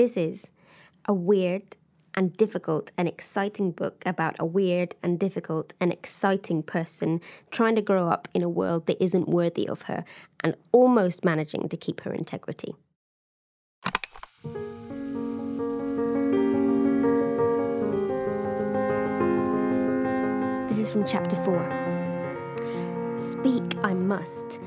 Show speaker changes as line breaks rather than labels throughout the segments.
This is a weird and difficult and exciting book about a weird and difficult and exciting person trying to grow up in a world that isn't worthy of her and almost managing to keep her integrity. This is from chapter 4. Speak I must.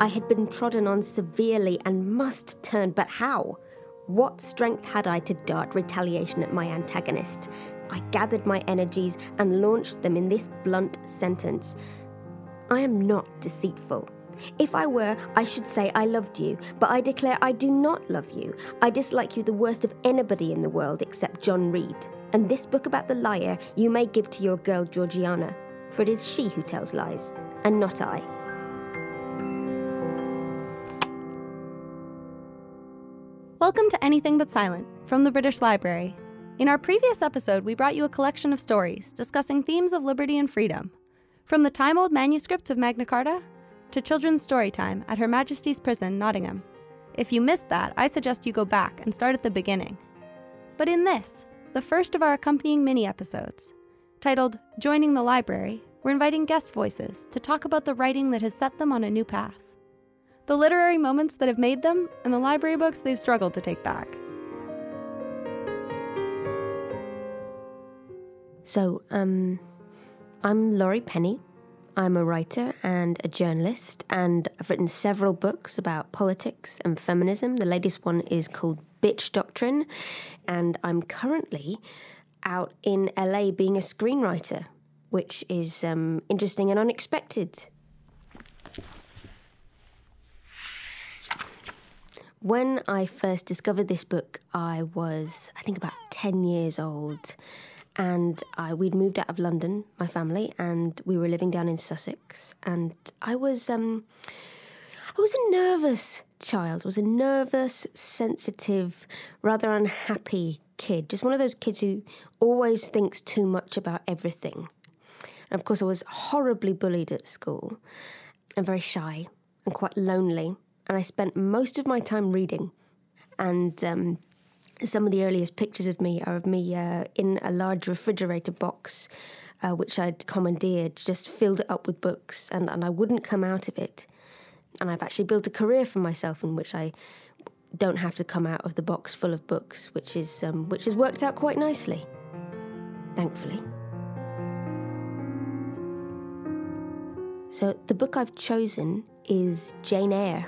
I had been trodden on severely and must turn, but how? What strength had I to dart retaliation at my antagonist? I gathered my energies and launched them in this blunt sentence I am not deceitful. If I were, I should say I loved you, but I declare I do not love you. I dislike you the worst of anybody in the world except John Reed. And this book about the liar you may give to your girl Georgiana, for it is she who tells lies, and not I.
Welcome to Anything But Silent from the British Library. In our previous episode, we brought you a collection of stories discussing themes of liberty and freedom, from the time old manuscripts of Magna Carta to children's story time at Her Majesty's Prison, Nottingham. If you missed that, I suggest you go back and start at the beginning. But in this, the first of our accompanying mini episodes, titled Joining the Library, we're inviting guest voices to talk about the writing that has set them on a new path the literary moments that have made them, and the library books they've struggled to take back.
So, um, I'm Laurie Penny. I'm a writer and a journalist, and I've written several books about politics and feminism. The latest one is called Bitch Doctrine, and I'm currently out in LA being a screenwriter, which is um, interesting and unexpected. When I first discovered this book, I was, I think, about 10 years old. And I, we'd moved out of London, my family, and we were living down in Sussex. And I was, um, I was a nervous child. Was a nervous, sensitive, rather unhappy kid. Just one of those kids who always thinks too much about everything. And of course, I was horribly bullied at school and very shy and quite lonely and I spent most of my time reading. And um, some of the earliest pictures of me are of me uh, in a large refrigerator box, uh, which I'd commandeered, just filled it up with books, and, and I wouldn't come out of it. And I've actually built a career for myself in which I don't have to come out of the box full of books, which is um, which has worked out quite nicely, thankfully. So the book I've chosen is Jane Eyre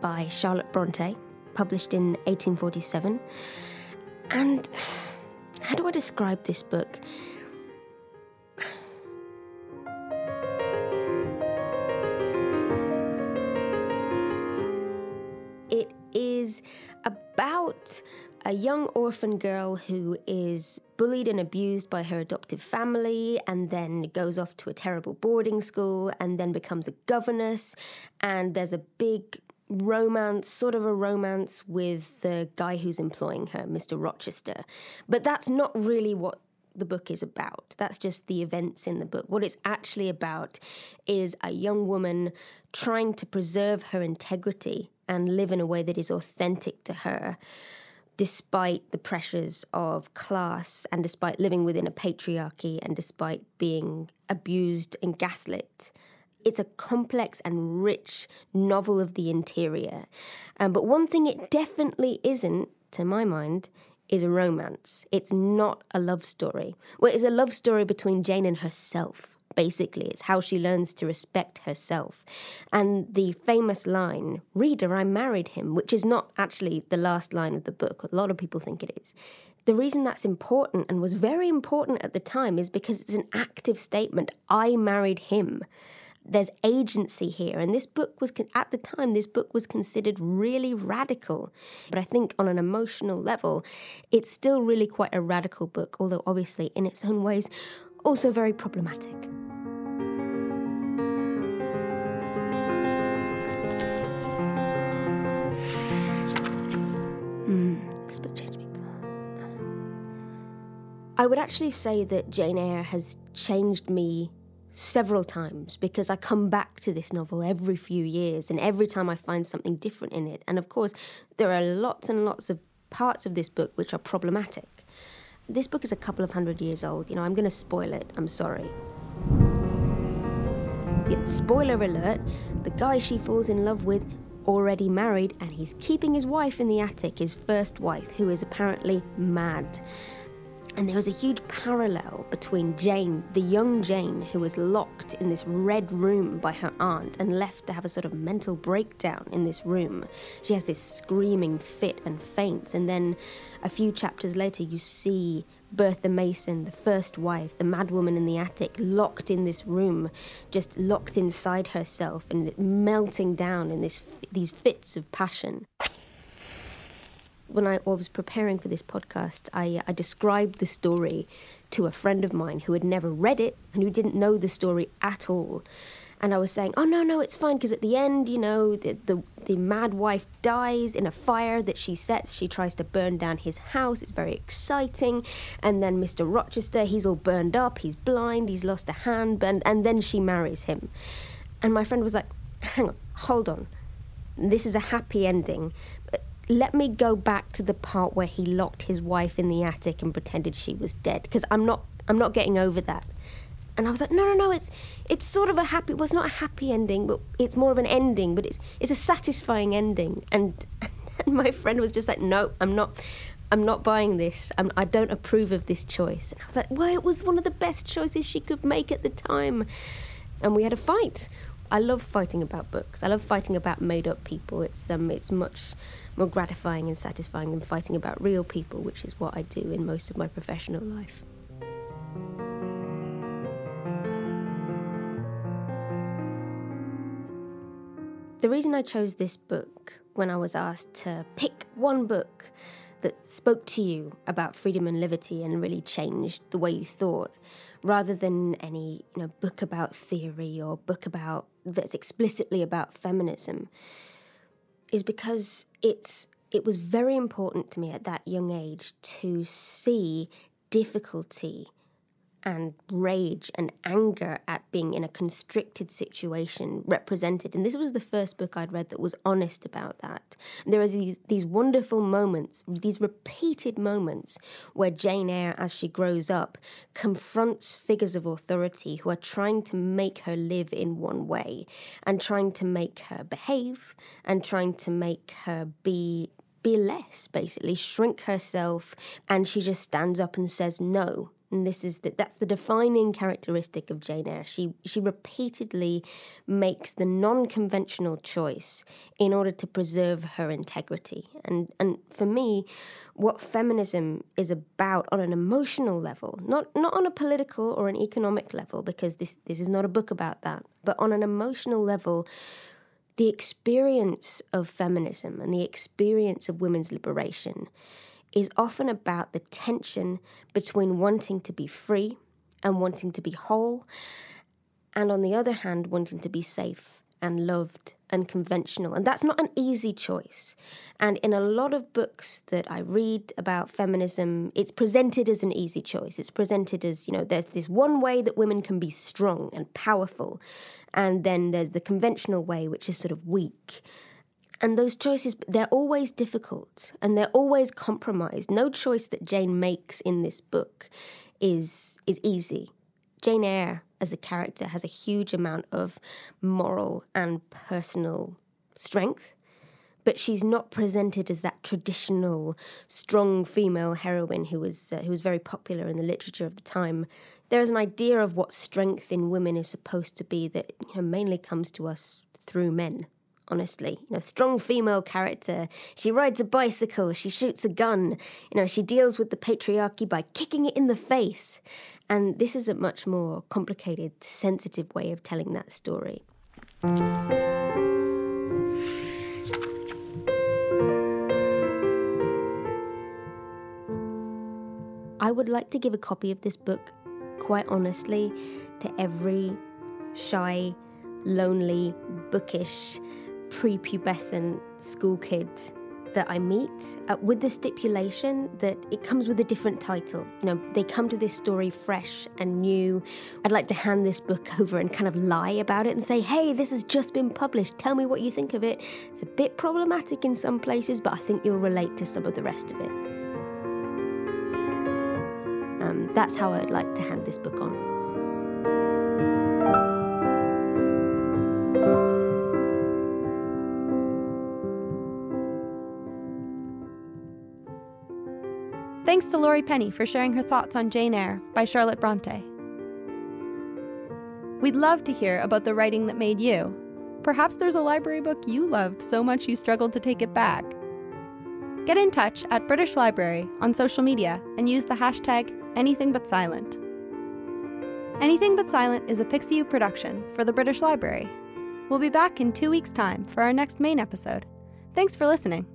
by Charlotte Bronte, published in 1847. And how do I describe this book? It is about a young orphan girl who is bullied and abused by her adoptive family and then goes off to a terrible boarding school and then becomes a governess and there's a big romance, sort of a romance with the guy who's employing her, Mr. Rochester. But that's not really what the book is about. That's just the events in the book. What it's actually about is a young woman trying to preserve her integrity and live in a way that is authentic to her. Despite the pressures of class and despite living within a patriarchy and despite being abused and gaslit it's a complex and rich novel of the interior. Um, but one thing it definitely isn't, to my mind, is a romance. It's not a love story. Well, it's a love story between Jane and herself. Basically, it's how she learns to respect herself. And the famous line, Reader, I married him, which is not actually the last line of the book. A lot of people think it is. The reason that's important and was very important at the time is because it's an active statement. I married him there's agency here. And this book was, at the time, this book was considered really radical. But I think on an emotional level, it's still really quite a radical book, although obviously in its own ways, also very problematic. Hmm, this book changed me. I would actually say that Jane Eyre has changed me several times because I come back to this novel every few years and every time I find something different in it. And of course, there are lots and lots of parts of this book which are problematic. This book is a couple of hundred years old. You know, I'm going to spoil it. I'm sorry. Yeah, spoiler alert the guy she falls in love with already married and he's keeping his wife in the attic, his first wife, who is apparently mad. And there was a huge parallel between Jane, the young Jane, who was locked in this red room by her aunt and left to have a sort of mental breakdown in this room. She has this screaming fit and faints. And then a few chapters later, you see Bertha Mason, the first wife, the madwoman in the attic, locked in this room, just locked inside herself and melting down in this, these fits of passion when I was preparing for this podcast, I, uh, I described the story to a friend of mine who had never read it and who didn't know the story at all. And I was saying, "Oh no, no, it's fine because at the end, you know, the, the the mad wife dies in a fire that she sets. She tries to burn down his house. It's very exciting. And then Mr. Rochester, he's all burned up. He's blind. He's lost a hand. And and then she marries him. And my friend was like, "Hang on, hold on. This is a happy ending, let me go back to the part where he locked his wife in the attic and pretended she was dead because I'm not I'm not getting over that. And I was like, no, no, no, it's it's sort of a happy. Well, it's not a happy ending, but it's more of an ending. But it's it's a satisfying ending. And, and my friend was just like, no, I'm not. I'm not buying this. I'm, I do not approve of this choice. And I was like, well, it was one of the best choices she could make at the time. And we had a fight. I love fighting about books. I love fighting about made up people. It's um, it's much more gratifying and satisfying than fighting about real people, which is what I do in most of my professional life. The reason I chose this book when I was asked to pick one book that spoke to you about freedom and liberty and really changed the way you thought, rather than any you know book about theory or book about that's explicitly about feminism, is because it's it was very important to me at that young age to see difficulty and rage and anger at being in a constricted situation represented. And this was the first book I'd read that was honest about that. And there are these, these wonderful moments, these repeated moments where Jane Eyre, as she grows up, confronts figures of authority who are trying to make her live in one way and trying to make her behave and trying to make her be be less basically shrink herself and she just stands up and says no and this is that that's the defining characteristic of Jane Eyre. She she repeatedly makes the non-conventional choice in order to preserve her integrity. And and for me, what feminism is about on an emotional level, not not on a political or an economic level, because this this is not a book about that, but on an emotional level, the experience of feminism and the experience of women's liberation is often about the tension between wanting to be free and wanting to be whole, and on the other hand, wanting to be safe and loved and conventional. And that's not an easy choice. And in a lot of books that I read about feminism, it's presented as an easy choice. It's presented as, you know, there's this one way that women can be strong and powerful, and then there's the conventional way, which is sort of weak and those choices, they're always difficult and they're always compromised. No choice that Jane makes in this book is, is easy. Jane Eyre, as a character, has a huge amount of moral and personal strength, but she's not presented as that traditional strong female heroine who was, uh, who was very popular in the literature of the time. There is an idea of what strength in women is supposed to be that you know, mainly comes to us through men honestly. You know, strong female character. She rides a bicycle, she shoots a gun, you know, she deals with the patriarchy by kicking it in the face. And this is a much more complicated, sensitive way of telling that story. I would like to give a copy of this book, quite honestly, to every shy, lonely, bookish, prepubescent school kid that I meet uh, with the stipulation that it comes with a different title. You know, they come to this story fresh and new. I'd like to hand this book over and kind of lie about it and say, hey, this has just been published. Tell me what you think of it. It's a bit problematic in some places, but I think you'll relate to some of the rest of it. Um, that's how I'd like to hand this book on.
Thanks to Laurie Penny for sharing her thoughts on Jane Eyre by Charlotte Bronte. We'd love to hear about the writing that made you. Perhaps there's a library book you loved so much you struggled to take it back. Get in touch at British Library on social media and use the hashtag AnythingButSilent. Anything But Silent is a Pixiu production for the British Library. We'll be back in two weeks' time for our next main episode. Thanks for listening.